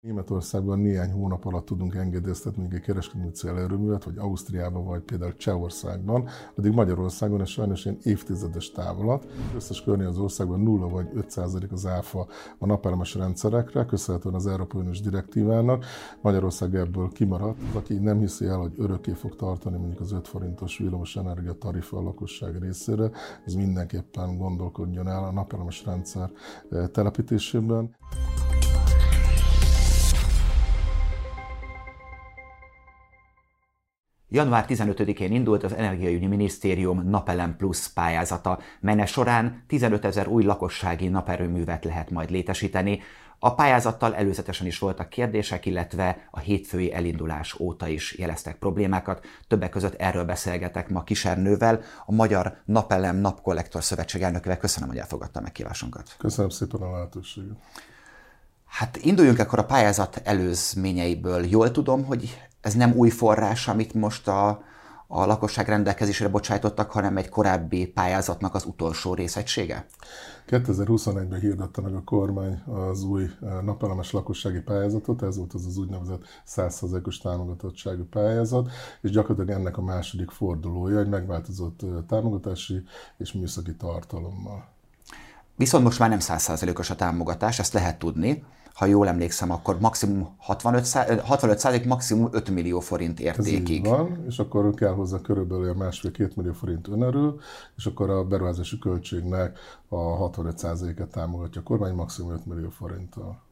Németországban néhány hónap alatt tudunk engedélyeztetni egy kereskedelmi célerőművet, vagy Ausztriában, vagy például Csehországban, addig Magyarországon ez sajnos ilyen évtizedes távolat. Összes környező országban 0 vagy 5 százalék az áfa a napelemes rendszerekre, köszönhetően az Európai Uniós direktívának. Magyarország ebből kimaradt. Aki nem hiszi el, hogy örökké fog tartani mondjuk az 5 forintos villamos energia tarifa a lakosság részére, ez mindenképpen gondolkodjon el a napelemes rendszer eh, telepítésében. Január 15-én indult az Energiaügyi Minisztérium Napelem Plus pályázata, melynek során 15 ezer új lakossági naperőművet lehet majd létesíteni. A pályázattal előzetesen is voltak kérdések, illetve a hétfői elindulás óta is jeleztek problémákat. Többek között erről beszélgetek ma Kisernővel, a Magyar Napelem Napkollektor Szövetség elnökével. Köszönöm, hogy elfogadta megkívásunkat. Köszönöm szépen a lehetőséget. Hát induljunk akkor a pályázat előzményeiből. Jól tudom, hogy ez nem új forrás, amit most a, a lakosság rendelkezésére bocsájtottak, hanem egy korábbi pályázatnak az utolsó részegysége? 2021-ben hirdette meg a kormány az új eh, napelemes lakossági pályázatot, ez volt az az úgynevezett 100%-os támogatottságú pályázat, és gyakorlatilag ennek a második fordulója egy megváltozott eh, támogatási és műszaki tartalommal. Viszont most már nem 100%-os a támogatás, ezt lehet tudni ha jól emlékszem, akkor maximum 65, 65 maximum 5 millió forint értékig. Ez van, és akkor kell hozzá körülbelül a másfél-két millió forint önerő, és akkor a beruházási költségnek a 65%-et támogatja a kormány maximum 5 millió forinttal.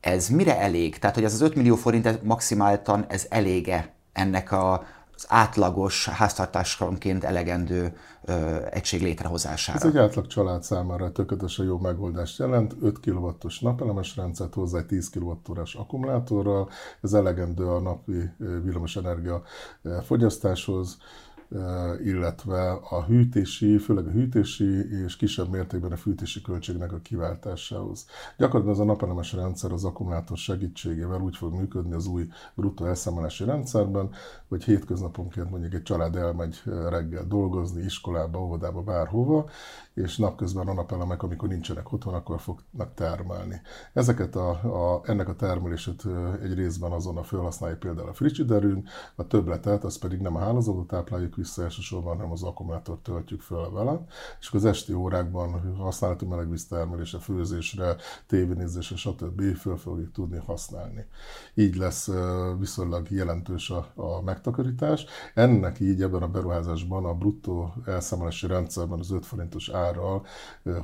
Ez mire elég? Tehát, hogy ez az 5 millió forint maximáltan ez elége ennek a az átlagos háztartásonként elegendő ö, egység létrehozására. Ez egy átlag család számára tökéletesen jó megoldást jelent. 5 kW-os napelemes rendszert hozzá egy 10 kWh akkumulátorral. Ez elegendő a napi villamosenergia fogyasztáshoz illetve a hűtési, főleg a hűtési és kisebb mértékben a fűtési költségnek a kiváltásához. Gyakorlatilag ez a napelemes rendszer az akkumulátor segítségével úgy fog működni az új bruttó elszámolási rendszerben, hogy hétköznaponként mondjuk egy család elmegy reggel dolgozni, iskolába, óvodába, bárhova, és napközben a napelemek, amikor nincsenek otthon, akkor fognak termelni. Ezeket a, a, ennek a termelését egy részben azon a felhasználja például a frigiderünk, a többletet, az pedig nem a hálózatot tápláljuk vissza elsősorban, hanem az akkumulátort töltjük föl vele, és az esti órákban használható melegvíz termelésre, főzésre, tévénézésre, stb. föl fogjuk tudni használni. Így lesz viszonylag jelentős a, a megtakarítás. Ennek így ebben a beruházásban a bruttó elszámolási rendszerben az 5 forintos árral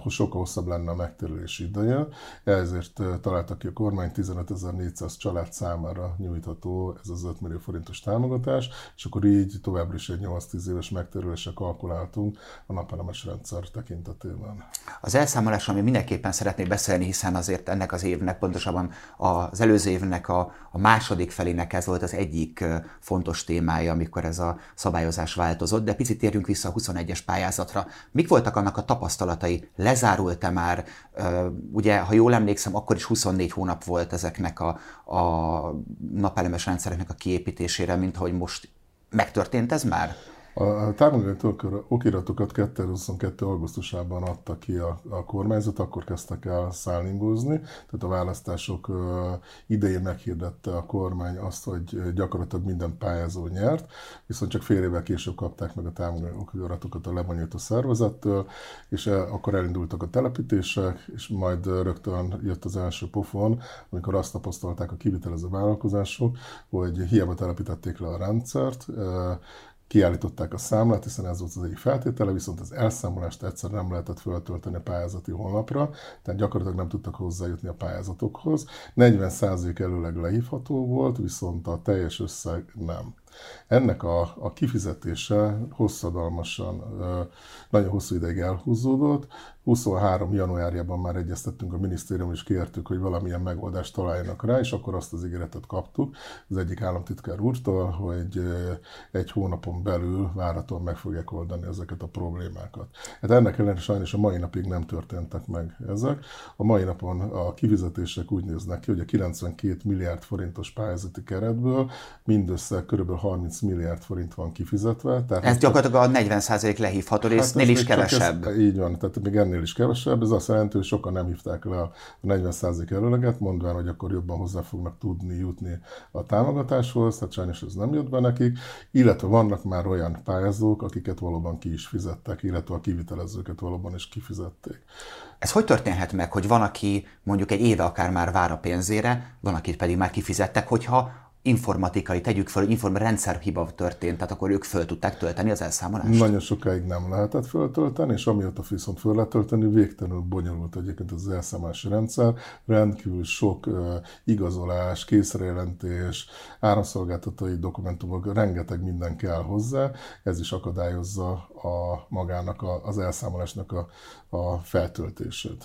sokkal hosszabb lenne a megtérülési ideje, ezért találtak ki a kormány 15.400 család számára nyújtható ez az 5 millió forintos támogatás, és akkor így továbbra is egy 8-10 éves megtérülésre kalkuláltunk a napelemes rendszer tekintetében. Az elszámolás, ami mindenképpen szeretnék beszélni, hiszen azért ennek az évnek, pontosabban az előző évnek a, a második felének ez volt az egyik fontos témája, amikor ez a szabályozás változott, de picit térjünk vissza a 21-es pályázatra. Mik voltak annak a tapasztalatai? Lezárult-e már? Ugye, ha jól emlékszem, akkor is 24 hónap volt ezeknek a, a napelemes rendszereknek a kiépítésére, mint hogy most megtörtént ez már? A támogató okiratokat 2022. augusztusában adta ki a, a kormányzat, akkor kezdtek el szállingózni, tehát a választások idején meghirdette a kormány azt, hogy gyakorlatilag minden pályázó nyert, viszont csak fél évvel később kapták meg a támogató okiratokat a lebonyolító szervezettől, és akkor elindultak a telepítések, és majd rögtön jött az első pofon, amikor azt tapasztalták a kivitelező vállalkozások, hogy hiába telepítették le a rendszert, kiállították a számlát, hiszen ez volt az egyik feltétele, viszont az elszámolást egyszer nem lehetett föltölteni a pályázati honlapra, tehát gyakorlatilag nem tudtak hozzájutni a pályázatokhoz. 40% előleg lehívható volt, viszont a teljes összeg nem. Ennek a, a kifizetése hosszadalmasan, nagyon hosszú ideig elhúzódott. 23. januárjában már egyeztettünk a minisztérium, és kértük, hogy valamilyen megoldást találjanak rá, és akkor azt az ígéretet kaptuk az egyik államtitkár úrtól, hogy egy hónapon belül várhatóan meg fogják oldani ezeket a problémákat. Hát ennek ellenére sajnos a mai napig nem történtek meg ezek. A mai napon a kifizetések úgy néznek ki, hogy a 92 milliárd forintos pályázati keretből mindössze kb 30 milliárd forint van kifizetve. Tehát ez gyakorlatilag a 40% lehívható hát résznél is kevesebb. Ez, így van, tehát még ennél is kevesebb. Ez azt jelenti, hogy sokan nem hívták le a 40% előleget, mondván, hogy akkor jobban hozzá fognak tudni jutni a támogatáshoz, tehát sajnos ez nem jött be nekik, illetve vannak már olyan pályázók, akiket valóban ki is fizettek, illetve a kivitelezőket valóban is kifizették. Ez hogy történhet meg, hogy van, aki mondjuk egy éve akár már vár a pénzére, van, akit pedig már kifizettek, hogyha informatikai, tegyük fel, hogy inform rendszerhiba történt, tehát akkor ők föl tudták tölteni az elszámolást? Nagyon sokáig nem lehetett föltölteni, és amióta viszont föl lehet tölteni, végtelenül bonyolult egyébként az elszámolási rendszer, rendkívül sok uh, igazolás, készrejelentés, áramszolgáltatói dokumentumok, rengeteg minden kell hozzá, ez is akadályozza a magának a, az elszámolásnak a, a feltöltését.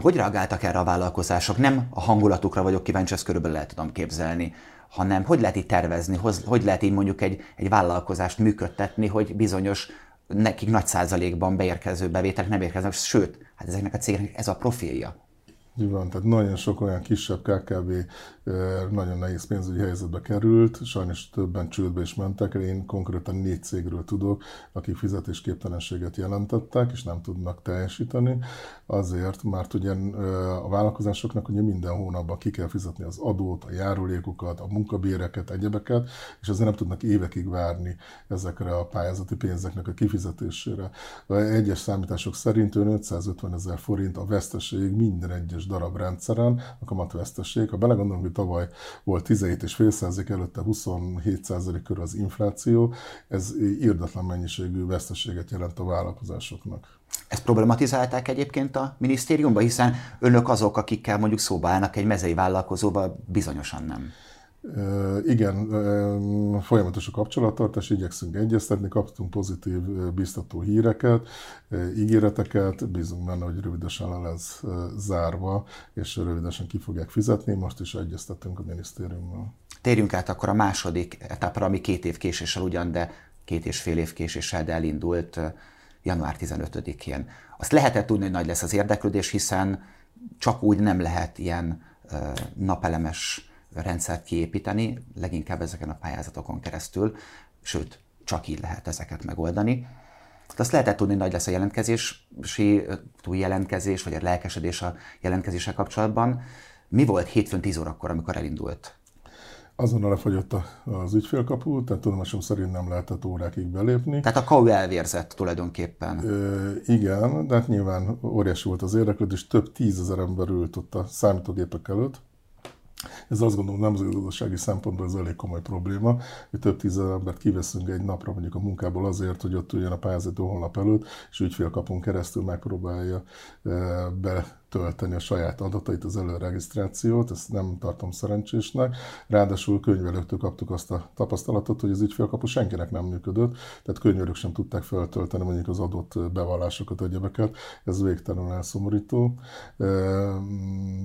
Hogy reagáltak erre a vállalkozások? Nem a hangulatukra vagyok kíváncsi, ezt körülbelül el tudom képzelni, hanem hogy lehet így tervezni, hogy lehet így mondjuk egy, egy vállalkozást működtetni, hogy bizonyos nekik nagy százalékban beérkező bevételek nem érkeznek, sőt, hát ezeknek a cégeknek ez a profilja. Így van, tehát nagyon sok olyan kisebb KKV nagyon nehéz pénzügyi helyzetbe került, sajnos többen csődbe is mentek, én konkrétan négy cégről tudok, akik fizetésképtelenséget jelentettek, és nem tudnak teljesíteni, azért, mert ugye a vállalkozásoknak ugye minden hónapban ki kell fizetni az adót, a járulékokat, a munkabéreket, egyebeket, és ezért nem tudnak évekig várni ezekre a pályázati pénzeknek a kifizetésére. Egyes számítások szerint 550 ezer forint a veszteség minden egyes darab rendszeren, a kamatveszteség. Ha belegondolunk, tavaly volt 17,5% előtte 27% körül az infláció, ez írdatlan mennyiségű veszteséget jelent a vállalkozásoknak. Ezt problematizálták egyébként a minisztériumban, hiszen önök azok, akikkel mondjuk szóba állnak egy mezei vállalkozóval, bizonyosan nem. Igen, folyamatos a kapcsolattartás, igyekszünk egyeztetni, kaptunk pozitív, biztató híreket, ígéreteket, bízunk benne, hogy rövidesen le lesz zárva, és rövidesen ki fogják fizetni, most is egyeztettünk a minisztériummal. Térjünk át akkor a második etapra, ami két év késéssel ugyan, de két és fél év késéssel, de elindult január 15-én. Azt lehetett tudni, hogy nagy lesz az érdeklődés, hiszen csak úgy nem lehet ilyen napelemes rendszert kiépíteni, leginkább ezeken a pályázatokon keresztül, sőt, csak így lehet ezeket megoldani. Azt lehetett tudni, nagy lesz a jelentkezési túljelentkezés, vagy a lelkesedés a jelentkezéssel kapcsolatban. Mi volt hétfőn 10 órakor, amikor elindult? Azonnal lefagyott az ügyfélkapu, tehát tudomásom szerint nem lehetett órákig belépni. Tehát a KAU elvérzett tulajdonképpen. Ö, igen, de hát nyilván óriási volt az érdeklődés, több tízezer ember ült ott a számítógépek előtt. Ez azt gondolom nemzetgazdasági szempontból ez elég komoly probléma, hogy több tízezer embert kiveszünk egy napra mondjuk a munkából azért, hogy ott üljön a pályázató honlap előtt, és ügyfélkapunk keresztül megpróbálja be tölteni a saját adatait, az előregisztrációt, ezt nem tartom szerencsésnek. Ráadásul könyvelőktől kaptuk azt a tapasztalatot, hogy az ügyfélkapu senkinek nem működött, tehát könyvelők sem tudták feltölteni mondjuk az adott bevallásokat, egyebeket. Ez végtelenül elszomorító.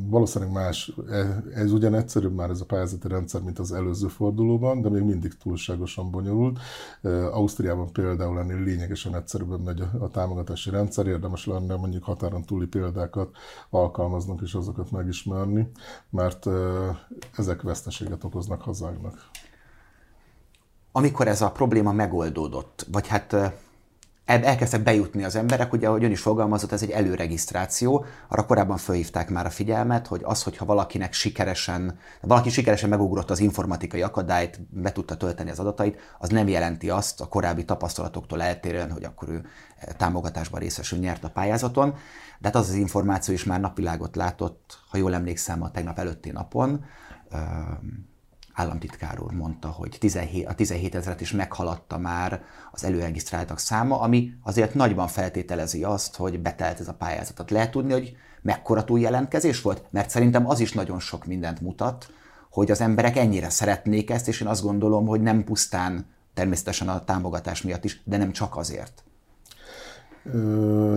Valószínűleg más, e, ez ugyan egyszerűbb már ez a pályázati rendszer, mint az előző fordulóban, de még mindig túlságosan bonyolult. Ausztriában például ennél lényegesen egyszerűbben megy a támogatási rendszer, érdemes lenne mondjuk határon túli példákat alkalmaznunk és azokat megismerni, mert ezek veszteséget okoznak hazánknak. Amikor ez a probléma megoldódott, vagy hát elkezdtek bejutni az emberek, ugye, ahogy ön is fogalmazott, ez egy előregisztráció, arra korábban felhívták már a figyelmet, hogy az, hogyha valakinek sikeresen, valaki sikeresen megugrott az informatikai akadályt, be tudta tölteni az adatait, az nem jelenti azt a korábbi tapasztalatoktól eltérően, hogy akkor ő támogatásban részesül nyert a pályázaton, de hát az az információ is már napvilágot látott, ha jól emlékszem, a tegnap előtti napon, államtitkár úr mondta, hogy 17, a 17 ezeret is meghaladta már az előregisztráltak száma, ami azért nagyban feltételezi azt, hogy betelt ez a pályázatot. Lehet tudni, hogy mekkora túljelentkezés volt? Mert szerintem az is nagyon sok mindent mutat, hogy az emberek ennyire szeretnék ezt, és én azt gondolom, hogy nem pusztán természetesen a támogatás miatt is, de nem csak azért.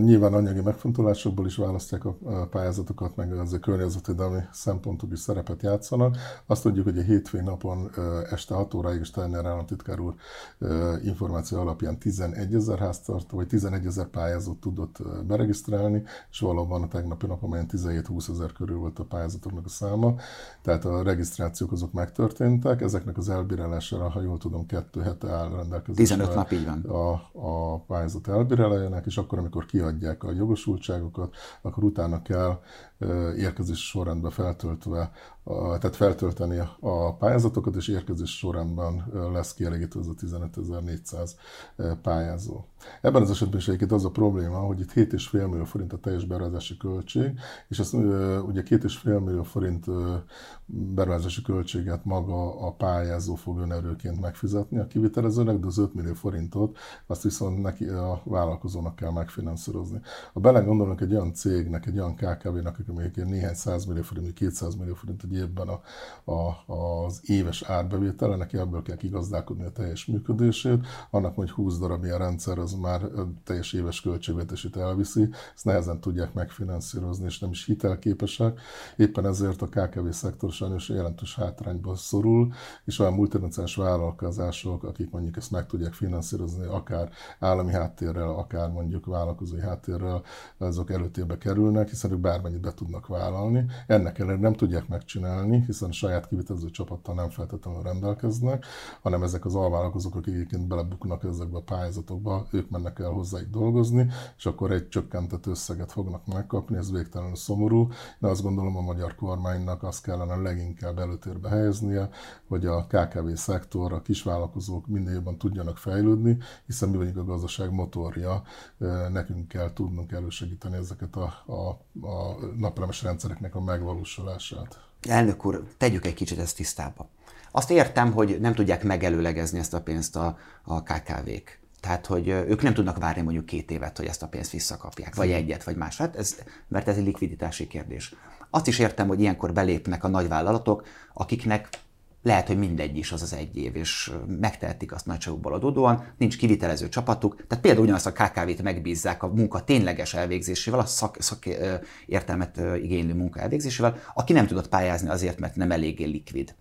Nyilván anyagi megfontolásokból is választják a pályázatokat, meg az a környezetvédelmi szempontok is szerepet játszanak. Azt tudjuk, hogy a hétfőn napon este 6 óráig Steiner államtitkár úr információ alapján 11 ezer háztartó, vagy 11 ezer pályázót tudott beregisztrálni, és valóban a tegnapi nap, amelyen 17-20 ezer körül volt a pályázatoknak a száma. Tehát a regisztrációk azok megtörténtek, ezeknek az elbírálására, ha jól tudom, kettő hete áll rendelkezésre. 15 nap így van. A, a pályázat elbírálójának, és akkor, amikor kiadják a jogosultságokat, akkor utána kell érkezés sorrendben feltöltve, tehát feltölteni a pályázatokat, és érkezés sorrendben lesz kielégítő az a 15.400 pályázó. Ebben az esetben is egyébként az a probléma, hogy itt 7,5 millió forint a teljes beruházási költség, és ezt ugye 2,5 millió forint beruházási költséget maga a pályázó fog önerőként megfizetni a kivitelezőnek, de az 5 millió forintot azt viszont neki a vállalkozónak kell megfinanszírozni. Ha belegondolunk egy olyan cégnek, egy olyan KKV-nak, aki mondjuk néhány százmillió forint, 200 millió forint egy évben a, a, az éves árbevétele, neki ebből kell kigazdálkodni a teljes működését, annak hogy 20 darab ilyen rendszer az már teljes éves költségvetését elviszi, ezt nehezen tudják megfinanszírozni, és nem is hitelképesek. Éppen ezért a KKV szektor sajnos jelentős hátrányba szorul, és olyan multinacionális vállalkozások, akik mondjuk ezt meg tudják finanszírozni, akár állami háttérrel, akár mondjuk vállalkozói háttérrel, azok előtérbe kerülnek, hiszen ők bármennyit be tudnak vállalni. Ennek ellenére nem tudják megcsinálni, hiszen a saját kivitelező csapattal nem feltétlenül rendelkeznek, hanem ezek az alvállalkozók, akik egyébként belebuknak ezekbe a pályázatokba, ők mennek el hozzájuk dolgozni, és akkor egy csökkentett összeget fognak megkapni, ez végtelenül szomorú. De azt gondolom a magyar kormánynak azt kellene leginkább előtérbe helyeznie, hogy a KKV szektor, a kisvállalkozók minél jobban tudjanak fejlődni, hiszen mi vagyunk a gazdaság motorja, nekünk kell tudnunk elősegíteni ezeket a, a, a napelemes rendszereknek a megvalósulását. Elnök úr, tegyük egy kicsit ezt tisztába. Azt értem, hogy nem tudják megelőlegezni ezt a pénzt a, a KKV-k. Tehát, hogy ők nem tudnak várni mondjuk két évet, hogy ezt a pénzt visszakapják, vagy egyet, vagy másat, ez, mert ez egy likviditási kérdés. Azt is értem, hogy ilyenkor belépnek a nagyvállalatok, akiknek lehet, hogy mindegy is az az egy év, és megtehetik azt nagyságukból adódóan, nincs kivitelező csapatuk, tehát például ugyanazt a KKV-t megbízzák a munka tényleges elvégzésével, a szak, szak értelmet igénylő munka elvégzésével, aki nem tudott pályázni azért, mert nem eléggé likvid.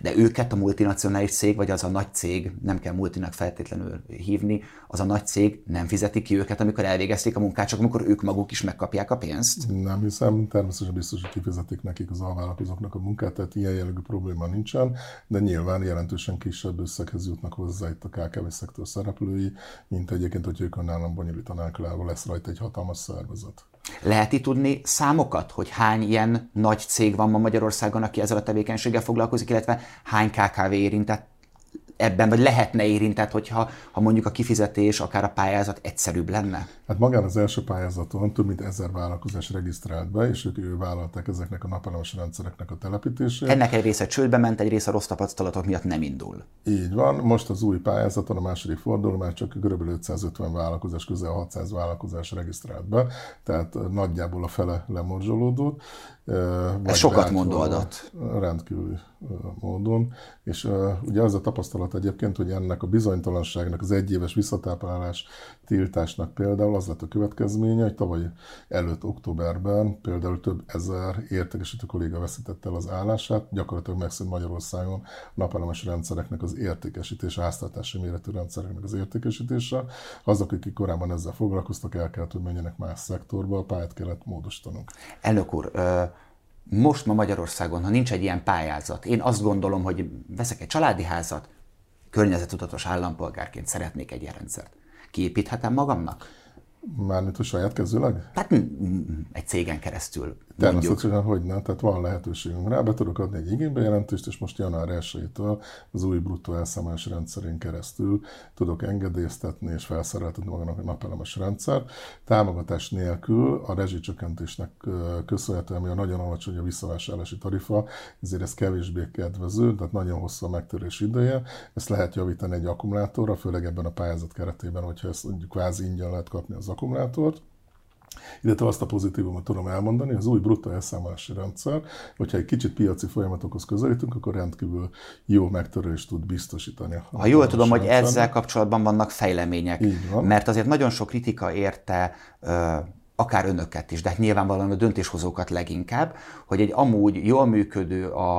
De őket a multinacionális cég, vagy az a nagy cég, nem kell multinak feltétlenül hívni, az a nagy cég nem fizeti ki őket, amikor elvégezték a munkát, csak amikor ők maguk is megkapják a pénzt? Nem hiszem, természetesen biztos, hogy kifizetik nekik az alvállalkozóknak a munkát, tehát ilyen jellegű probléma nincsen, de nyilván jelentősen kisebb összeghez jutnak hozzá itt a KKV szektor szereplői, mint egyébként, hogy ők önállóan bonyolítanák le, lesz rajta egy hatalmas szervezet. Lehet itt tudni számokat, hogy hány ilyen nagy cég van ma Magyarországon, aki ezzel a tevékenységgel foglalkozik, illetve hány KKV érintett ebben, vagy lehetne érintett, hogyha ha mondjuk a kifizetés, akár a pályázat egyszerűbb lenne? Hát magán az első pályázaton több mint ezer vállalkozás regisztrált be, és ők ő vállalták ezeknek a napelemes rendszereknek a telepítését. Ennek egy része csődbe ment, egy része rossz tapasztalatok miatt nem indul. Így van. Most az új pályázaton, a második forduló már csak kb. 550 vállalkozás, közel 600 vállalkozás regisztrált be, tehát nagyjából a fele lemorzsolódott. Ez sokat mondó adat. Rendkívül módon. És ugye az a tapasztalat egyébként, hogy ennek a bizonytalanságnak, az egyéves visszatáplálás tiltásnak például az lett a következménye, hogy tavaly előtt októberben például több ezer értékesítő kolléga veszítette el az állását, gyakorlatilag megszűnt Magyarországon napelemes rendszereknek az értékesítése, háztartási méretű rendszereknek az értékesítése. Azok, akik korábban ezzel foglalkoztak, el kellett, hogy menjenek más szektorba, a pályát kellett módosítanunk. Elnök úr, most ma Magyarországon, ha nincs egy ilyen pályázat, én azt gondolom, hogy veszek egy családi házat, környezetudatos állampolgárként szeretnék egy ilyen rendszert. Kiépíthetem magamnak? Mármint a saját kezűleg? Hát egy cégen keresztül. Természetesen, hogy nem, tehát van lehetőségünk rá, be tudok adni egy igénybejelentést, és most január 1 az új bruttó elszámolás rendszerén keresztül tudok engedélyeztetni és felszereltetni magának a napelemes rendszert. Támogatás nélkül a rezsicsökkentésnek köszönhetően, ami a nagyon alacsony a visszavásárlási tarifa, ezért ez kevésbé kedvező, tehát nagyon hosszú a megtörés ideje. Ezt lehet javítani egy akkumulátorra, főleg ebben a pályázat keretében, hogyha ezt mondjuk kvázi ingyen lehet kapni az akkumulátort illetve azt a pozitívumot tudom elmondani, az új bruttó elszámolási rendszer, hogyha egy kicsit piaci folyamatokhoz közelítünk, akkor rendkívül jó megtörést tud biztosítani. Ha jól tudom, hogy ezzel kapcsolatban vannak fejlemények, van. mert azért nagyon sok kritika érte akár önöket is, de hát nyilvánvalóan a döntéshozókat leginkább, hogy egy amúgy jól működő, a,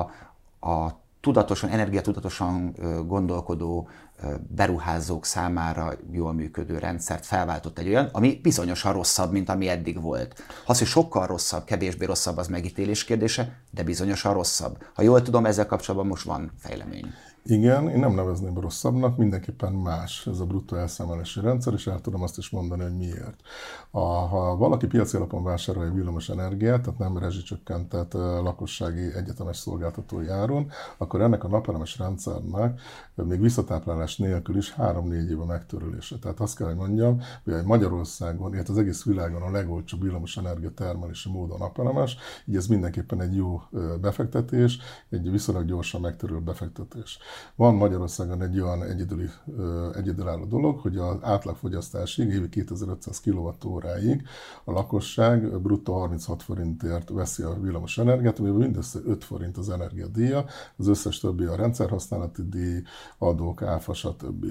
a tudatosan, energiatudatosan gondolkodó beruházók számára jól működő rendszert felváltott egy olyan, ami bizonyosan rosszabb, mint ami eddig volt. Az, hogy sokkal rosszabb, kevésbé rosszabb, az megítélés kérdése, de bizonyosan rosszabb. Ha jól tudom, ezzel kapcsolatban most van fejlemény. Igen, én nem nevezném rosszabbnak, mindenképpen más ez a bruttó elszámolási rendszer, és el tudom azt is mondani, hogy miért. A, ha valaki piaci alapon vásárolja villamos energiát, tehát nem rezsicsökkentett lakossági egyetemes szolgáltatói áron, akkor ennek a napelemes rendszernek még visszatáplálás nélkül is 3-4 év a megtörülése. Tehát azt kell, hogy mondjam, hogy Magyarországon, illetve az egész világon a legolcsóbb villamos energia termelési mód a napelemes, így ez mindenképpen egy jó befektetés, egy viszonylag gyorsan megtörül befektetés. Van Magyarországon egy olyan egyedüli, egyedülálló dolog, hogy az átlagfogyasztásig, évi 2500 kWh-ig a lakosság bruttó 36 forintért veszi a villamos energiát, amiben mindössze 5 forint az energiadíja, az összes többi a rendszerhasználati díj, adók, áfa, stb.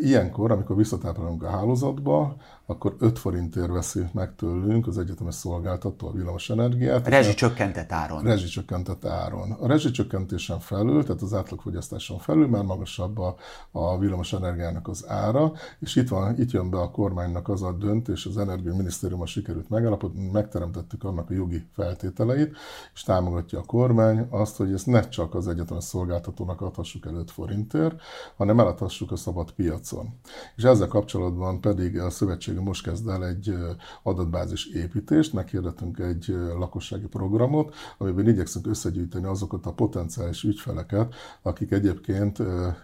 Ilyenkor, amikor visszatáplálunk a hálózatba, akkor 5 forintért veszi meg tőlünk az egyetemes szolgáltató a villamos energiát. Rezsicsökkentett áron. Rezsicsökkentett áron. A rezsicsökkentésen felül, tehát az átlagfogyasztáson felül már magasabb a, a villamos energiának az ára, és itt, van, itt jön be a kormánynak az a döntés, az Energiaminisztériummal sikerült megállapodni, megteremtettük annak a jogi feltételeit, és támogatja a kormány azt, hogy ezt ne csak az egyetemes szolgáltatónak adhassuk el 5 forintért, hanem eladhassuk a szabad piacon. És ezzel kapcsolatban pedig a szövetség ügynöksége most kezd el egy adatbázis építést, meghirdetünk egy lakossági programot, amiben igyekszünk összegyűjteni azokat a potenciális ügyfeleket, akik egyébként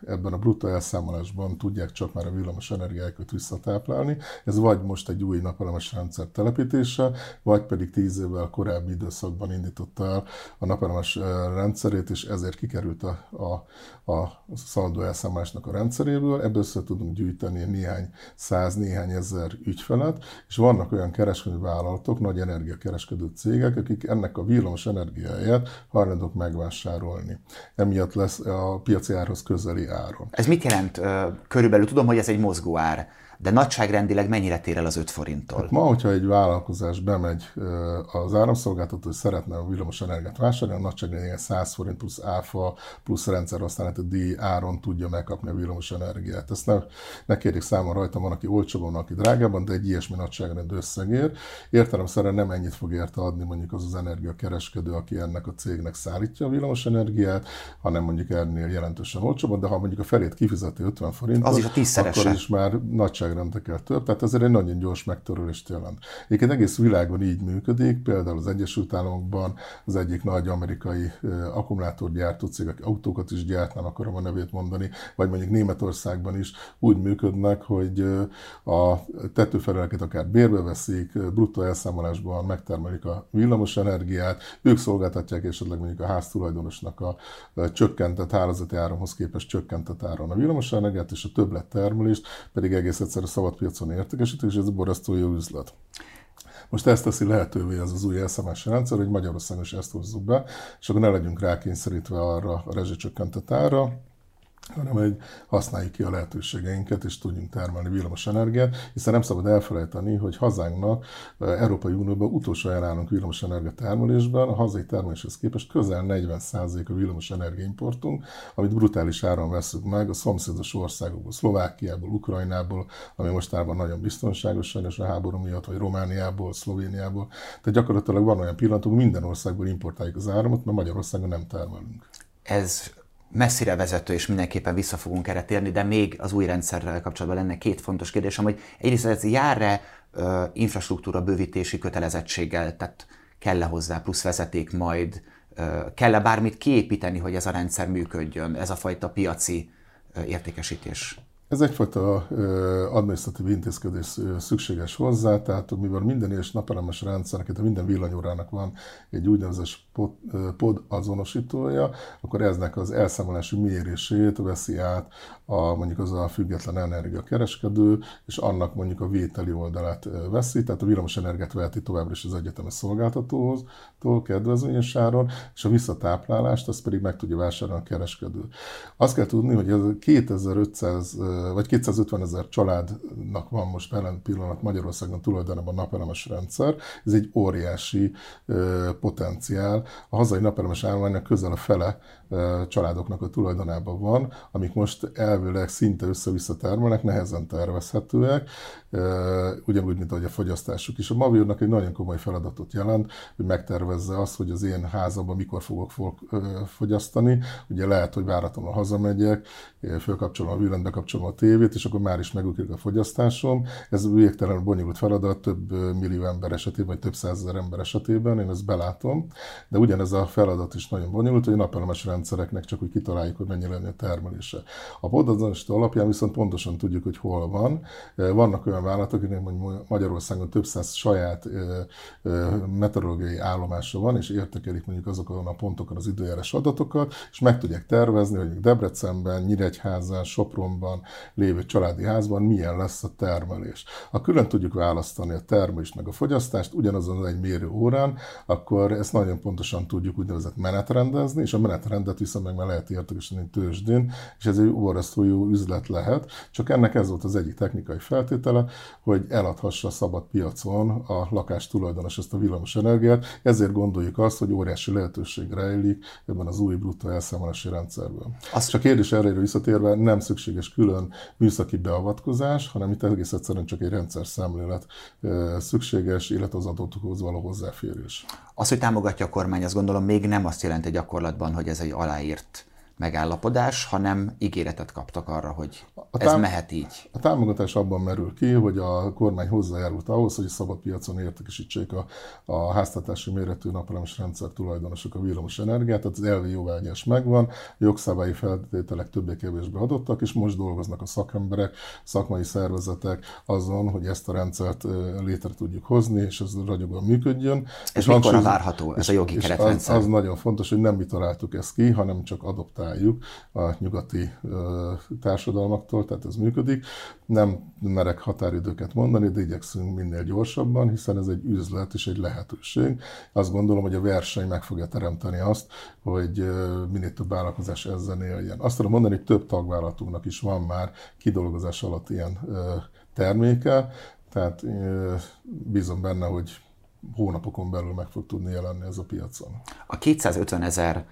ebben a bruttó elszámolásban tudják csak már a villamos energiákat visszatáplálni. Ez vagy most egy új napelemes rendszer telepítése, vagy pedig tíz évvel korábbi időszakban indította el a napelemes rendszerét, és ezért kikerült a, a, a szaldó elszámolásnak a rendszeréből. Ebből össze tudunk gyűjteni néhány száz, néhány ezer ügyfelet, és vannak olyan kereskedő vállalatok, nagy energiakereskedő cégek, akik ennek a villamos energiáját hajlandók megvásárolni. Emiatt lesz a piaci árhoz közeli áron. Ez mit jelent körülbelül? Tudom, hogy ez egy mozgó ár de nagyságrendileg mennyire tér el az 5 forinttól? Hát ma, hogyha egy vállalkozás bemegy az áramszolgáltató, hogy szeretne a villamos energiát vásárolni, a nagyságrendileg 100 forint plusz áfa plusz rendszerhasználati díj áron tudja megkapni a villamos energiát. Ezt ne, ne kérjék számon rajta, van, aki olcsóban, aki drágában, de egy ilyesmi nagyságrendű összegér. Értelemszerűen nem ennyit fog érte adni mondjuk az az energiakereskedő, aki ennek a cégnek szállítja a villamos energiát, hanem mondjuk ennél jelentősen olcsóban, de ha mondjuk a felét kifizeti 50 forintot, az is a akkor is már nagyság nagyságrendekkel több, tehát ezért egy nagyon gyors megtörülést jelent. Egyébként egész világon így működik, például az Egyesült Államokban az egyik nagy amerikai akkumulátorgyártó cég, aki autókat is gyárt, nem akarom a nevét mondani, vagy mondjuk Németországban is úgy működnek, hogy a tetőfeleleket akár bérbe veszik, bruttó elszámolásban megtermelik a villamos energiát, ők szolgáltatják esetleg mondjuk a háztulajdonosnak a csökkentett hálózati áramhoz képest csökkentett áron a villamos energiát, és a többlettermelést pedig egész egyszer a szabadpiacon értékesítik, és ez a üzlet. Most ezt teszi lehetővé az az új SMS rendszer, hogy Magyarországon is ezt hozzuk be, és akkor ne legyünk rákényszerítve arra a rezsicsökkentett ára, hanem hogy használjuk ki a lehetőségeinket, és tudjunk termelni villamos energiát, hiszen nem szabad elfelejteni, hogy hazánknak Európai Unióban utolsó helyen állunk villamos energia termelésben, a hazai termeléshez képest közel 40% a villamos energiaimportunk, amit brutális áron veszünk meg a szomszédos országokból, Szlovákiából, Ukrajnából, ami mostában nagyon biztonságos sajnos a háború miatt, vagy Romániából, Szlovéniából. Tehát gyakorlatilag van olyan pillanatunk, minden országból importáljuk az áramot, mert Magyarországon nem termelünk. Ez messzire vezető, és mindenképpen vissza fogunk erre térni, de még az új rendszerrel kapcsolatban lenne két fontos kérdésem, hogy egyrészt ez jár-e infrastruktúra bővítési kötelezettséggel, tehát kell-e hozzá plusz vezeték majd, kell-e bármit kiépíteni, hogy ez a rendszer működjön, ez a fajta piaci értékesítés? Ez egyfajta adminisztratív intézkedés szükséges hozzá, tehát mivel minden és napelemes rendszernek, minden villanyórának van egy úgynevezett pod, pod azonosítója, akkor eznek az elszámolási mérését veszi át a, mondjuk az a független energiakereskedő, és annak mondjuk a vételi oldalát veszi, tehát a villamos energiát veheti továbbra is az egyetemes szolgáltatóhoz, kedvezményes áron, és a visszatáplálást azt pedig meg tudja vásárolni a kereskedő. Azt kell tudni, hogy ez 2500 vagy 250 ezer családnak van most jelen pillanat Magyarországon tulajdonában napelemes rendszer. Ez egy óriási potenciál. A hazai napelemes állománynak közel a fele családoknak a tulajdonában van, amik most elvileg szinte össze-vissza termelnek, nehezen tervezhetőek, ugyanúgy, mint ahogy a fogyasztásuk is. A Mavirnak egy nagyon komoly feladatot jelent, hogy megtervezze azt, hogy az én házamban mikor fogok fogyasztani. Ugye lehet, hogy váratlanul hazamegyek, fölkapcsolom a villany, bekapcsolom a tévét, és akkor már is megugrik a fogyasztásom. Ez végtelen bonyolult feladat több millió ember esetében, vagy több százezer ember esetében, én ezt belátom, de ugyanez a feladat is nagyon bonyolult, hogy napelemes rendszereknek csak úgy kitaláljuk, hogy mennyi lenne a termelése. A podazonosító alapján viszont pontosan tudjuk, hogy hol van. Vannak olyan vállalatok, akiknek Magyarországon több száz saját meteorológiai állomása van, és értekelik mondjuk azokon a pontokon az időjárás adatokat, és meg tudják tervezni, hogy Debrecenben, Nyíregyházán, Sopronban lévő családi házban milyen lesz a termelés. Ha külön tudjuk választani a termelést meg a fogyasztást ugyanazon egy mérő órán, akkor ezt nagyon pontosan tudjuk úgynevezett menetrendezni, és a menetrendet viszont meg már lehet értékesíteni tőzsdén, és ez egy óvasztó jó üzlet lehet, csak ennek ez volt az egyik technikai feltétele, hogy eladhassa a szabad piacon a lakás tulajdonos ezt a villamos energiát, ezért gondoljuk azt, hogy óriási lehetőség rejlik ebben az új bruttó elszámolási rendszerben. Azt... Csak kérdés erre visszatérve, nem szükséges külön műszaki beavatkozás, hanem itt egész egyszerűen csak egy rendszer szemlélet szükséges, illetve az adatokhoz való hozzáférés. Az, hogy támogatja a kormány, azt gondolom még nem azt jelenti gyakorlatban, hogy ez egy aláírt megállapodás, hanem ígéretet kaptak arra, hogy a tám- ez mehet így. A támogatás abban merül ki, hogy a kormány hozzájárult ahhoz, hogy a szabad piacon értékesítsék a, a háztartási méretű napelemes rendszer tulajdonosok a villamos energiát, tehát az elvi jóvágyás megvan, jogszabályi feltételek többé-kevésbé adottak, és most dolgoznak a szakemberek, szakmai szervezetek azon, hogy ezt a rendszert létre tudjuk hozni, és ez ragyogóan működjön. Ez és mikor várható, ez a jogi keretrendszer? Az, az nagyon fontos, hogy nem mi találtuk ezt ki, hanem csak adoptáljuk találjuk a nyugati társadalmaktól, tehát ez működik. Nem merek határidőket mondani, de igyekszünk minél gyorsabban, hiszen ez egy üzlet és egy lehetőség. Azt gondolom, hogy a verseny meg fogja teremteni azt, hogy minél több vállalkozás ezzel éljen. Azt tudom mondani, hogy több tagvállalatunknak is van már kidolgozás alatt ilyen terméke, tehát bízom benne, hogy hónapokon belül meg fog tudni jelenni ez a piacon. A 250 ezer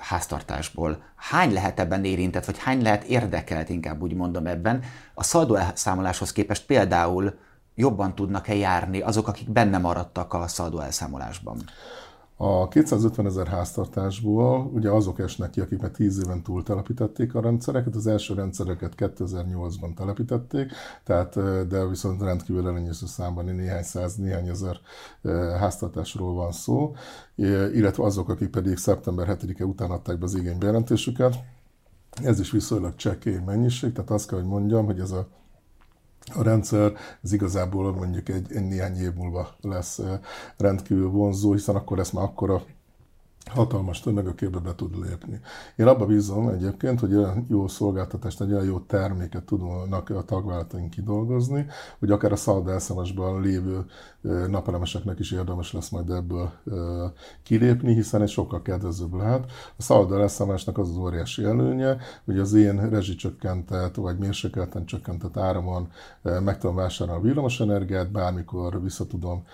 háztartásból hány lehet ebben érintett, vagy hány lehet érdekelt, inkább úgy mondom ebben, a szaldó elszámoláshoz képest például jobban tudnak-e járni azok, akik benne maradtak a szaldó elszámolásban? A 250 ezer háztartásból ugye azok esnek ki, akik már 10 éven túl telepítették a rendszereket, az első rendszereket 2008-ban telepítették, tehát, de viszont rendkívül elenyésző számban néhány száz, néhány ezer háztartásról van szó, illetve azok, akik pedig szeptember 7-e után adták be az igénybejelentésüket. Ez is viszonylag csekély mennyiség, tehát azt kell, hogy mondjam, hogy ez a a rendszer, ez igazából mondjuk egy, egy néhány év múlva lesz rendkívül vonzó, hiszen akkor lesz már akkora hatalmas tömegökébe be tud lépni. Én abba bízom egyébként, hogy olyan jó szolgáltatást, egy olyan jó terméket tudnak a tagvállalataink kidolgozni, hogy akár a szalda elszámosban lévő napelemeseknek is érdemes lesz majd ebből kilépni, hiszen egy sokkal kedvezőbb lehet. A szalda elszámolásnak az az óriási előnye, hogy az én rezsicsökkentett vagy mérsékelten csökkentett áramon meg tudom vásárolni a villamosenergiát, bármikor vissza tudom,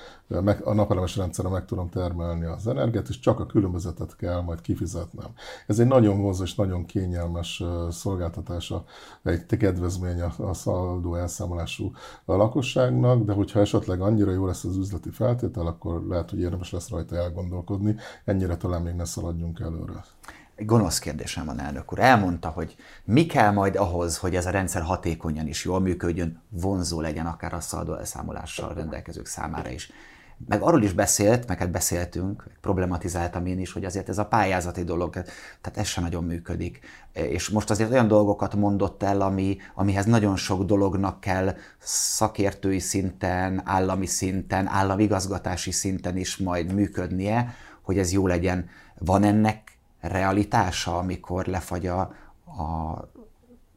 a napelemes rendszerre meg tudom termelni az energiát, és csak a különbözetet kell majd kifizetnem. Ez egy nagyon vonzó és nagyon kényelmes szolgáltatása, egy kedvezmény a szaldó elszámolású lakosságnak, de hogyha esetleg annyira jó lesz az üzleti feltétel, akkor lehet, hogy érdemes lesz rajta elgondolkodni. Ennyire talán még ne szaladjunk előre. Egy gonosz kérdésem van, elnök úr. Elmondta, hogy mi kell majd ahhoz, hogy ez a rendszer hatékonyan is jól működjön, vonzó legyen akár a szaldó elszámolással rendelkezők számára is meg arról is beszélt, meg hát beszéltünk, problematizáltam én is, hogy azért ez a pályázati dolog, tehát ez sem nagyon működik. És most azért olyan dolgokat mondott el, ami, amihez nagyon sok dolognak kell szakértői szinten, állami szinten, államigazgatási szinten is majd működnie, hogy ez jó legyen. Van ennek realitása, amikor lefagy a, a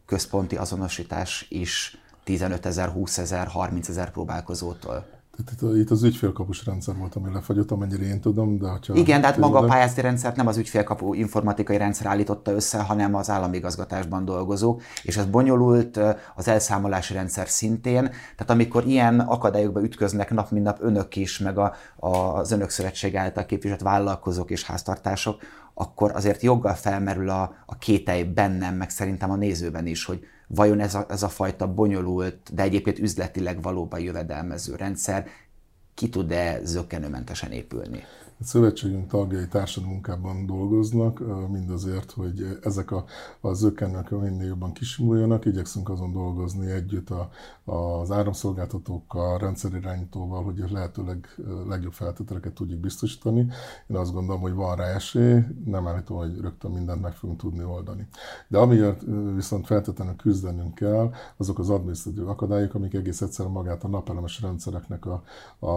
központi azonosítás is 15 ezer, 20 ezer, 30 ezer próbálkozótól? Tehát itt, az ügyfélkapus rendszer volt, ami lefagyott, amennyire én tudom, de ha Igen, de hát maga a pályázati rendszert nem az ügyfélkapu informatikai rendszer állította össze, hanem az állami igazgatásban dolgozók, és ez bonyolult az elszámolási rendszer szintén. Tehát amikor ilyen akadályokba ütköznek nap mint nap önök is, meg a, a, az önök szövetség által képviselt vállalkozók és háztartások, akkor azért joggal felmerül a, a kételj bennem, meg szerintem a nézőben is, hogy vajon ez a, ez a fajta bonyolult, de egyébként üzletileg valóban jövedelmező rendszer ki tud-e zöggenőmentesen épülni? A szövetségünk tagjai társadalmi munkában dolgoznak, mindazért, hogy ezek a, a zökkenők minél jobban kisimuljanak. Igyekszünk azon dolgozni együtt a, az áramszolgáltatókkal, rendszerirányítóval, hogy a lehetőleg legjobb feltételeket tudjuk biztosítani. Én azt gondolom, hogy van rá esély, nem állítom, hogy rögtön mindent meg fogunk tudni oldani. De amiért viszont feltétlenül küzdenünk kell, azok az adminisztratív akadályok, amik egész egyszerűen magát a napelemes rendszereknek a, a,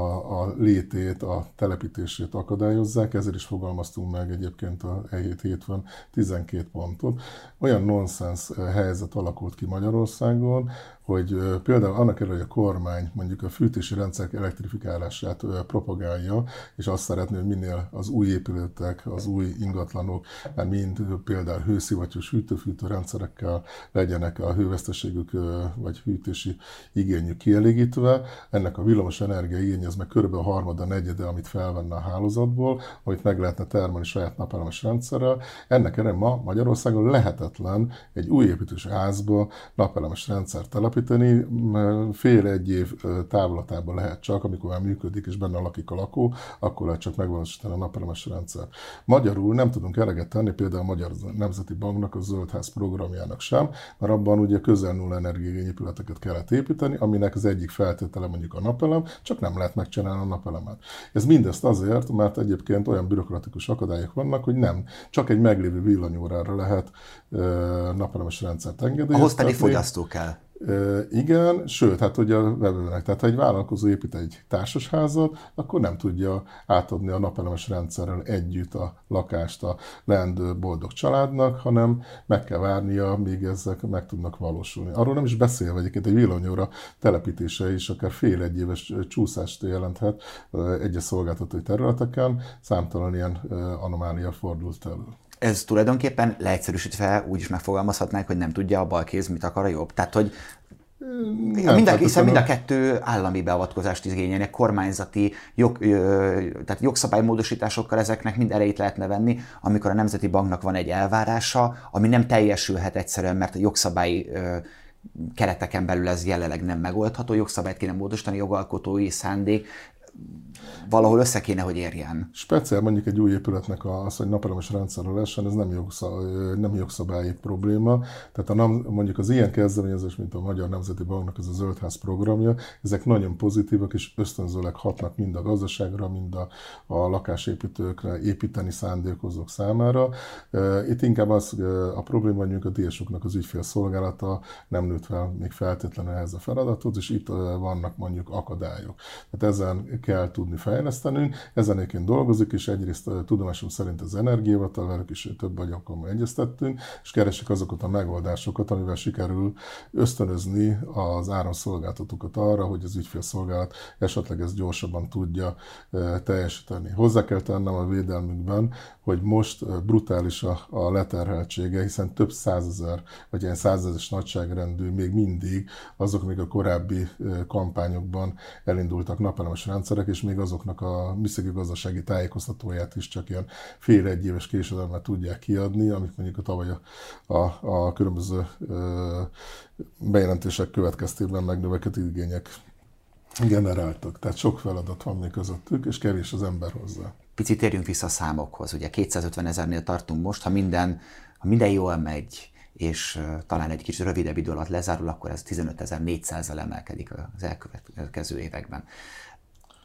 a létét, a telepítését akadályozzák akadályozzák, ezért is fogalmaztunk meg egyébként a E7 hétfőn 12 pontot. Olyan nonsens helyzet alakult ki Magyarországon, hogy például annak ellenére, hogy a kormány mondjuk a fűtési rendszerek elektrifikálását propagálja, és azt szeretné, hogy minél az új épületek, az új ingatlanok, mert mind például hőszivattyús hűtőfűtő rendszerekkel legyenek a hőveszteségük vagy hűtési igényük kielégítve. Ennek a villamos energia igény az meg kb. a harmada, negyede, amit felvenne a hálózatból, amit meg lehetne termelni saját napelemes rendszerrel. Ennek ellenére ma Magyarországon lehetetlen egy új építős házba napelemes rendszer telepíteni, telepíteni, fél egy év távlatában lehet csak, amikor már működik és benne lakik a lakó, akkor lehet csak megvalósítani a napelemes rendszer. Magyarul nem tudunk eleget tenni például a Magyar Nemzeti Banknak a Zöldház programjának sem, mert abban ugye közel nulla energiigény épületeket kellett építeni, aminek az egyik feltétele mondjuk a napelem, csak nem lehet megcsinálni a napelemet. Ez mindezt azért, mert egyébként olyan bürokratikus akadályok vannak, hogy nem, csak egy meglévő villanyórára lehet napelemes rendszert engedélyezni. Ahhoz pedig fogyasztó kell. Igen, sőt, hát ugye a vevőnek. Tehát ha egy vállalkozó épít egy társasházat, akkor nem tudja átadni a napelemes rendszerrel együtt a lakást a leendő boldog családnak, hanem meg kell várnia, míg ezek meg tudnak valósulni. Arról nem is beszélve egyébként egy villanyóra telepítése is akár fél egy éves csúszást jelenthet egyes szolgáltatói területeken, számtalan ilyen anomália fordult elő ez tulajdonképpen leegyszerűsítve úgy is megfogalmazhatnánk, hogy nem tudja a bal kéz, mit akar a jobb. Tehát, hogy nem, mind a, hiszen mind a kettő állami beavatkozást igényelnek, kormányzati jog, tehát jogszabálymódosításokkal ezeknek mind erejét lehetne venni, amikor a Nemzeti Banknak van egy elvárása, ami nem teljesülhet egyszerűen, mert a jogszabályi kereteken belül ez jelenleg nem megoldható, jogszabályt kéne módosítani, jogalkotói szándék, valahol össze kéne, hogy érjen. Speciál mondjuk egy új épületnek az, hogy napelemes rendszerrel lehessen, ez nem, jogszab, nem jogszabályi probléma. Tehát a, mondjuk az ilyen kezdeményezés, mint a Magyar Nemzeti Banknak ez a Zöldház programja, ezek nagyon pozitívak és ösztönzőleg hatnak mind a gazdaságra, mind a, a lakásépítőkre, építeni szándékozók számára. Itt inkább az a probléma, mondjuk a DSO-knak az ügyfélszolgálata nem nőtt fel még feltétlenül ehhez a feladatot, és itt vannak mondjuk akadályok. Tehát ezen kell tudni fejlesztenünk. Ezen egyébként dolgozik, és egyrészt tudomásom szerint az energiavatal, velük is több alkalommal egyeztettünk, és keresik azokat a megoldásokat, amivel sikerül ösztönözni az áramszolgáltatókat arra, hogy az ügyfélszolgálat esetleg ezt gyorsabban tudja teljesíteni. Hozzá kell tennem a védelmükben, hogy most brutális a, a leterheltsége, hiszen több százezer, vagy ilyen százezes nagyságrendű még mindig azok, amik a korábbi kampányokban elindultak napelemes rendszerek, és még azoknak a műszaki gazdasági tájékoztatóját is csak ilyen fél egy éves késedelmet tudják kiadni, amit mondjuk a tavaly a, a, a különböző ö, bejelentések következtében megnövekedett igények generáltak. Tehát sok feladat van még közöttük, és kevés az ember hozzá. Picit térjünk vissza a számokhoz. Ugye 250 ezernél tartunk most, ha minden, ha minden jól megy, és talán egy kicsit rövidebb idő alatt lezárul, akkor ez 15.400-zal emelkedik az elkövetkező években.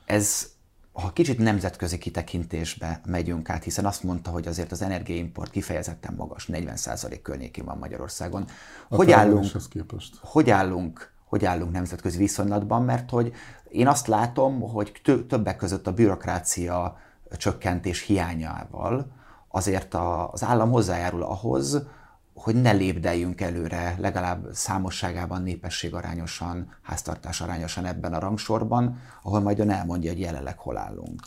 Ez ha kicsit nemzetközi kitekintésbe megyünk át, hiszen azt mondta, hogy azért az energiaimport kifejezetten magas, 40% környékén van Magyarországon. Hogy állunk, képest. hogy állunk hogy állunk nemzetközi viszonylatban, mert hogy én azt látom, hogy többek között a bürokrácia csökkentés hiányával azért az állam hozzájárul ahhoz, hogy ne lépdeljünk előre legalább számosságában, népességarányosan, háztartás arányosan ebben a rangsorban, ahol majd ön elmondja, hogy jelenleg hol állunk.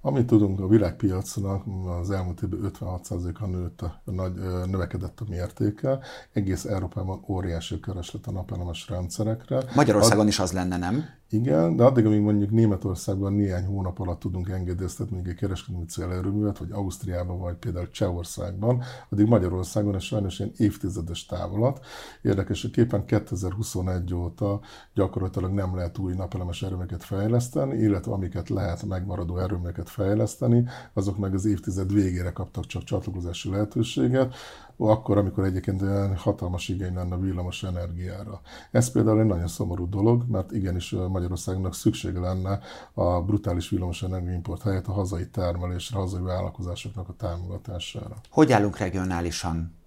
Amit tudunk, a világpiacnak az elmúlt évben 56%-a nőtt a, nagy, növekedett a mértéke. Egész Európában óriási kereslet a napelemes rendszerekre. Magyarországon Ad, is az lenne, nem? Igen, de addig, amíg mondjuk Németországban néhány hónap alatt tudunk engedélyeztetni egy kereskedelmi célerőművet, vagy Ausztriában, vagy például Csehországban, addig Magyarországon ez sajnos ilyen évtizedes távolat. Érdekes, hogy képen 2021 óta gyakorlatilag nem lehet új napelemes erőmeket fejleszteni, illetve amiket lehet megmaradó erőmeket fejleszteni, azok meg az évtized végére kaptak csak csatlakozási lehetőséget akkor, amikor egyébként olyan hatalmas igény lenne villamos energiára. Ez például egy nagyon szomorú dolog, mert igenis Magyarországnak szüksége lenne a brutális villamos energiaimport helyett a hazai termelésre, a hazai vállalkozásoknak a támogatására. Hogy állunk regionálisan?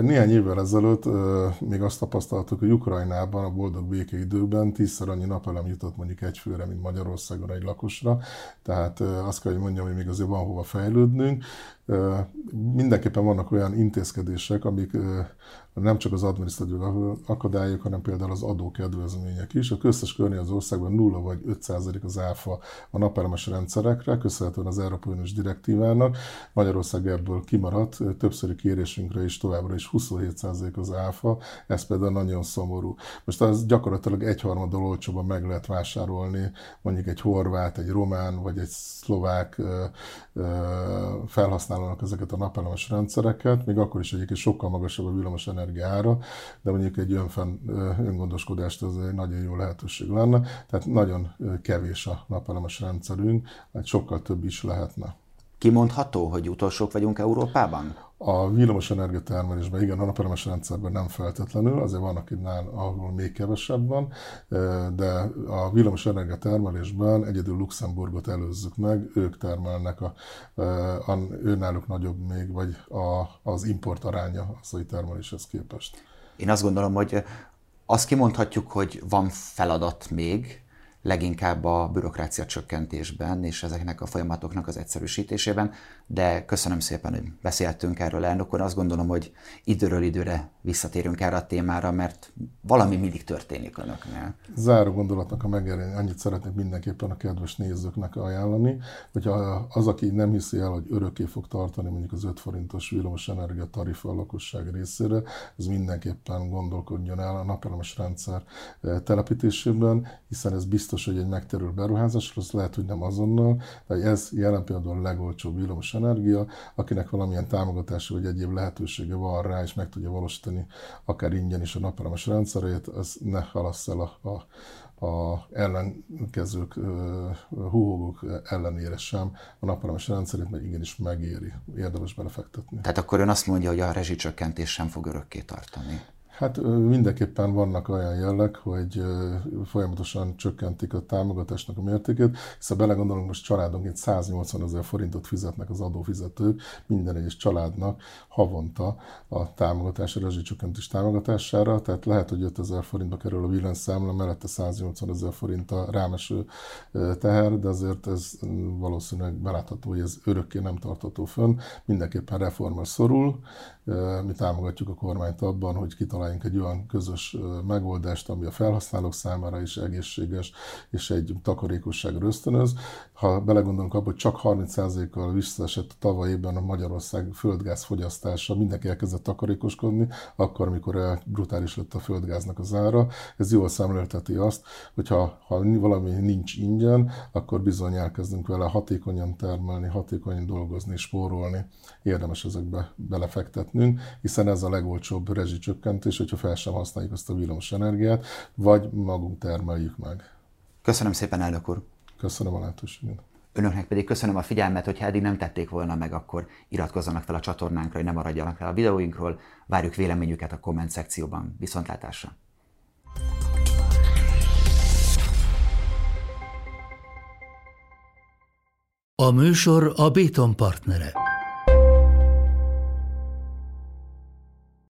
Néhány évvel ezelőtt még azt tapasztaltuk, hogy Ukrajnában a boldog békeidőkben tízszer annyi napelem jutott mondjuk egy főre, mint Magyarországon egy lakosra. Tehát azt kell, hogy mondjam, hogy még azért van hova fejlődnünk. Mindenképpen vannak olyan intézkedések, amik nem csak az adminisztratív akadályok, hanem például az adókedvezmények is. A köztes körnél az országban 0 vagy 5 százalék az áfa a napelemes rendszerekre, köszönhetően az Európai Uniós direktívának. Magyarország ebből kimaradt, többszöri kérésünkre is továbbra is 27 százalék az áfa, ez például nagyon szomorú. Most az gyakorlatilag egyharmaddal olcsóban meg lehet vásárolni mondjuk egy horvát, egy román vagy egy szlovák felhasználónak ezeket a napelemes rendszereket, még akkor is egyébként sokkal magasabb a villamos energiára, de mondjuk egy önfenn, öngondoskodást az egy nagyon jó lehetőség lenne. Tehát nagyon kevés a napelemes rendszerünk, mert sokkal több is lehetne. Kimondható, hogy utolsók vagyunk Európában? A villamos energiatermelésben, igen, a napelemes rendszerben nem feltétlenül, azért vannak itt nál, ahol még kevesebb van, de a villamos energiatermelésben egyedül Luxemburgot előzzük meg, ők termelnek, a, a, őnáluk nagyobb még, vagy a, az import aránya az termeléshez képest. Én azt gondolom, hogy azt kimondhatjuk, hogy van feladat még, leginkább a bürokrácia csökkentésben és ezeknek a folyamatoknak az egyszerűsítésében, de köszönöm szépen, hogy beszéltünk erről, elnök úr. Azt gondolom, hogy időről időre visszatérünk erre a témára, mert valami mindig történik önöknél. Záró gondolatnak a megjelenés, annyit szeretnék mindenképpen a kedves nézőknek ajánlani, hogy az, aki nem hiszi el, hogy örökké fog tartani mondjuk az 5 forintos villamos energia tarifa a lakosság részére, ez mindenképpen gondolkodjon el a napelemes rendszer eh, telepítésében, hiszen ez biztos, hogy egy megterül beruházás, az lehet, hogy nem azonnal, de ez jelen pillanatban a legolcsóbb villamos energia, akinek valamilyen támogatása vagy egyéb lehetősége van rá, és meg tudja valósítani akár ingyen is a napelemes rendszerét, az ne halassz el a, a a ellenkezők, húhogók ellenére sem a napelemes rendszerét, mert igenis megéri, érdemes belefektetni. Tehát akkor ön azt mondja, hogy a rezsicsökkentés sem fog örökké tartani. Hát mindenképpen vannak olyan jelleg, hogy folyamatosan csökkentik a támogatásnak a mértékét, hiszen belegondolunk, most családonként 180 ezer forintot fizetnek az adófizetők minden egyes családnak havonta a támogatás, a rezsicsökkentés támogatására, tehát lehet, hogy 5 ezer forintba kerül a villanyszámla, mellette 180 ezer forint a rámeső teher, de azért ez valószínűleg belátható, hogy ez örökké nem tartható fönn, mindenképpen reformra szorul, mi támogatjuk a kormányt abban, hogy kitaláljunk egy olyan közös megoldást, ami a felhasználók számára is egészséges, és egy takarékosságra ösztönöz. Ha belegondolunk abba, hogy csak 30%-kal visszaesett tavaly évben a Magyarország földgáz fogyasztása, mindenki elkezdett takarékoskodni, akkor, amikor brutális lett a földgáznak az ára. Ez jól szemlélteti azt, hogy ha, ha valami nincs ingyen, akkor bizony elkezdünk vele hatékonyan termelni, hatékonyan dolgozni, spórolni. Érdemes ezekbe belefektetni fizetnünk, hiszen ez a legolcsóbb rezsicsökkentés, hogyha fel sem használjuk azt a villamos energiát, vagy magunk termeljük meg. Köszönöm szépen, elnök úr! Köszönöm a lehetőséget! Önöknek pedig köszönöm a figyelmet, hogyha eddig nem tették volna meg, akkor iratkozzanak fel a csatornánkra, hogy ne maradjanak el a videóinkról. Várjuk véleményüket a komment szekcióban. Viszontlátásra! A műsor a Béton partnere.